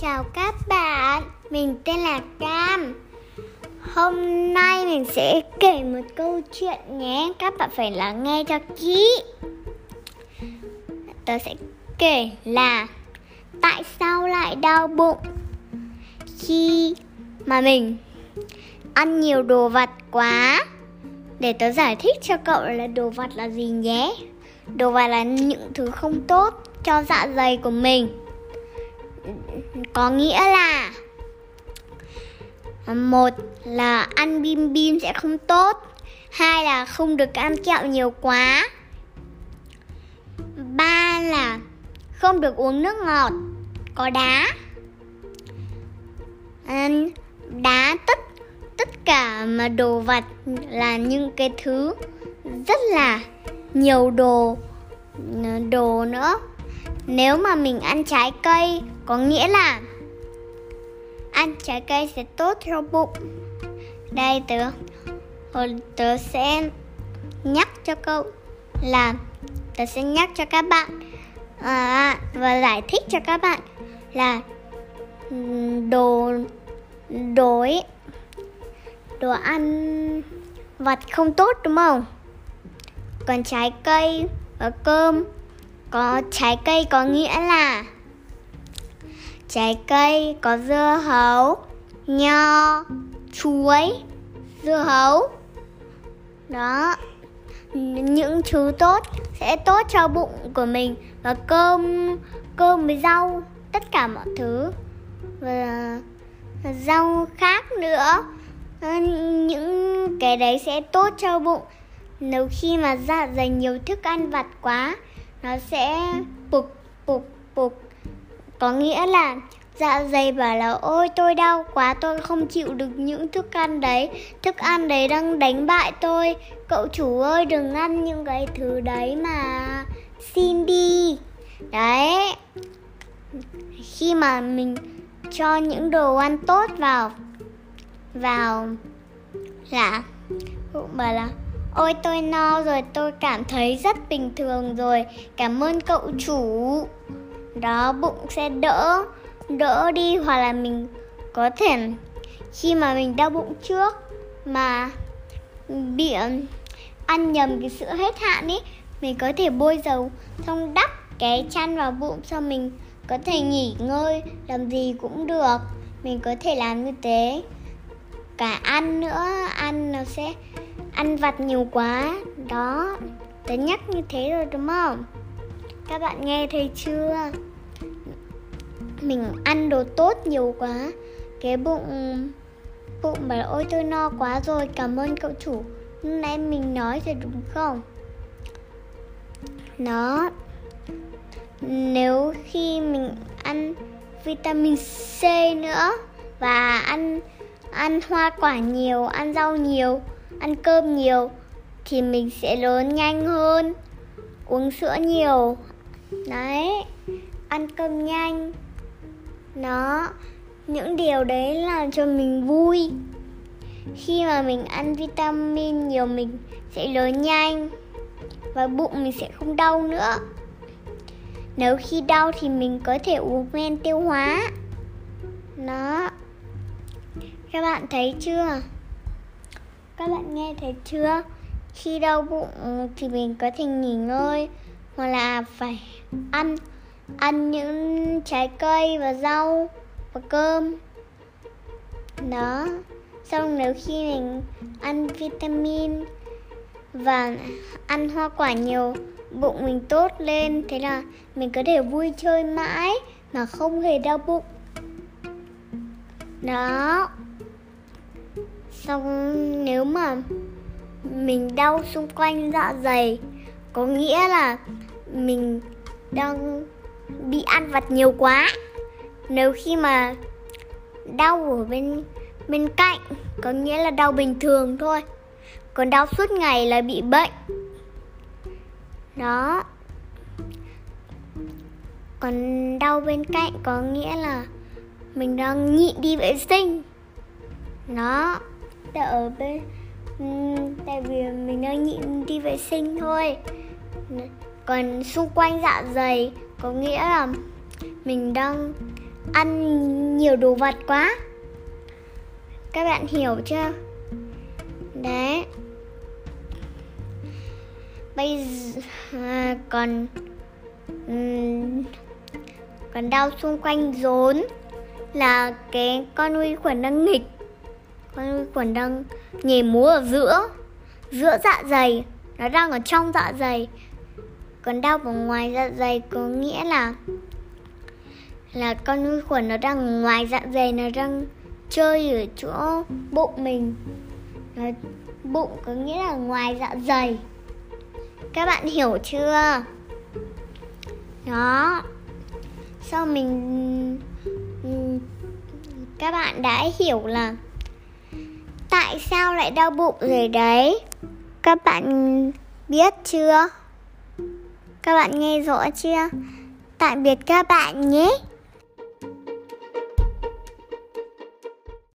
Chào các bạn, mình tên là Cam. Hôm nay mình sẽ kể một câu chuyện nhé Các bạn phải lắng nghe cho kỹ. Tớ sẽ kể là Tại sao lại đau bụng? Khi mà mình ăn nhiều đồ vật quá Để tớ giải thích cho cậu là đồ vật là gì nhé. Đồ vật là những thứ không tốt cho dạ dày của mình có nghĩa là một là ăn bim bim sẽ không tốt, hai là không được ăn kẹo nhiều quá, ba là không được uống nước ngọt, có đá. Đá tất tất cả mà đồ vật là những cái thứ rất là nhiều đồ đồ nữa nếu mà mình ăn trái cây có nghĩa là ăn trái cây sẽ tốt cho bụng. Đây tớ hồi tớ sẽ nhắc cho cậu là tớ sẽ nhắc cho các bạn à, và giải thích cho các bạn là đồ đồ ấy, đồ ăn vặt không tốt đúng không? Còn trái cây và cơm có trái cây có nghĩa là trái cây có dưa hấu, nho, chuối, dưa hấu. Đó. Những thứ tốt sẽ tốt cho bụng của mình và cơm cơm với rau, tất cả mọi thứ. Và rau khác nữa. Ờ, những cái đấy sẽ tốt cho bụng nếu khi mà dạ dày nhiều thức ăn vặt quá nó sẽ bục bục bục. Có nghĩa là dạ dày bảo là, ôi, tôi đau quá, tôi không chịu được những thức ăn đấy. Thức ăn đấy đang đánh bại tôi. Cậu chủ ơi, đừng ăn những cái thứ đấy mà. Xin đi. Đấy. Khi mà mình cho những đồ ăn tốt vào vào là bụng bảo là Ôi tôi no rồi, tôi cảm thấy rất bình thường rồi. Cảm ơn cậu chủ. Đó, bụng sẽ đỡ, đỡ đi hoặc là mình có thể khi mà mình đau bụng trước mà bị ăn nhầm cái sữa hết hạn ấy, mình có thể bôi dầu xong đắp cái chăn vào bụng cho mình có thể nghỉ ngơi, làm gì cũng được. Mình có thể làm như thế. Cả ăn nữa, ăn nó sẽ ăn vặt nhiều quá. Đó, tớ nhắc như thế rồi đúng không? Các bạn nghe thấy chưa? Mình ăn đồ tốt nhiều quá. Cái bụng bụng bảo ôi, tôi no quá rồi, cảm ơn cậu chủ. Lúc nãy mình nói rồi đúng không? Nó nếu khi mình ăn vitamin C nữa và ăn ăn hoa quả nhiều, ăn rau nhiều ăn cơm nhiều thì mình sẽ lớn nhanh hơn. Uống sữa nhiều. Đấy, ăn cơm nhanh. Nó những điều đấy làm cho mình vui. Khi mà mình ăn vitamin nhiều, mình sẽ lớn nhanh và bụng mình sẽ không đau nữa. Nếu khi đau thì mình có thể uống men tiêu hóa. Nó các bạn thấy chưa? Các bạn nghe thấy chưa? Khi đau bụng thì mình có thể nghỉ ngơi, hoặc là phải ăn ăn những trái cây và rau và cơm. Đó. Xong nếu khi mình ăn vitamin và ăn hoa quả nhiều, bụng mình tốt lên, thế là mình có thể vui chơi mãi mà không hề đau bụng đó xong nếu mà mình đau xung quanh dạ dày, có nghĩa là mình đang bị ăn vặt nhiều quá. Nếu khi mà đau ở bên bên cạnh, có nghĩa là đau bình thường thôi. Còn đau suốt ngày là bị bệnh. Đó. Còn đau bên cạnh có nghĩa là mình đang nhịn đi vệ sinh. Nó đã ở bên ừ, tại vì mình đang nhịn đi vệ sinh thôi. Còn xung quanh dạ dày có nghĩa là mình đang ăn nhiều đồ vật quá. Các bạn hiểu chưa? Đấy. Bây giờ à, còn um, còn đau xung quanh rốn là cái con vi khuẩn đang nghịch con vi khuẩn đang nhảy múa ở giữa giữa dạ dày. Nó đang ở trong dạ dày. Còn đau ở ngoài dạ dày có nghĩa là là con vi khuẩn nó đang ở ngoài dạ dày nó đang chơi ở chỗ bụng mình. Nó, bụng có nghĩa là ngoài dạ dày. Các bạn hiểu chưa? Đó. Sau mình các bạn đã hiểu là tại sao lại đau bụng rồi đấy? Các bạn biết chưa? Các bạn nghe rõ chưa? Tạm biệt các bạn nhé.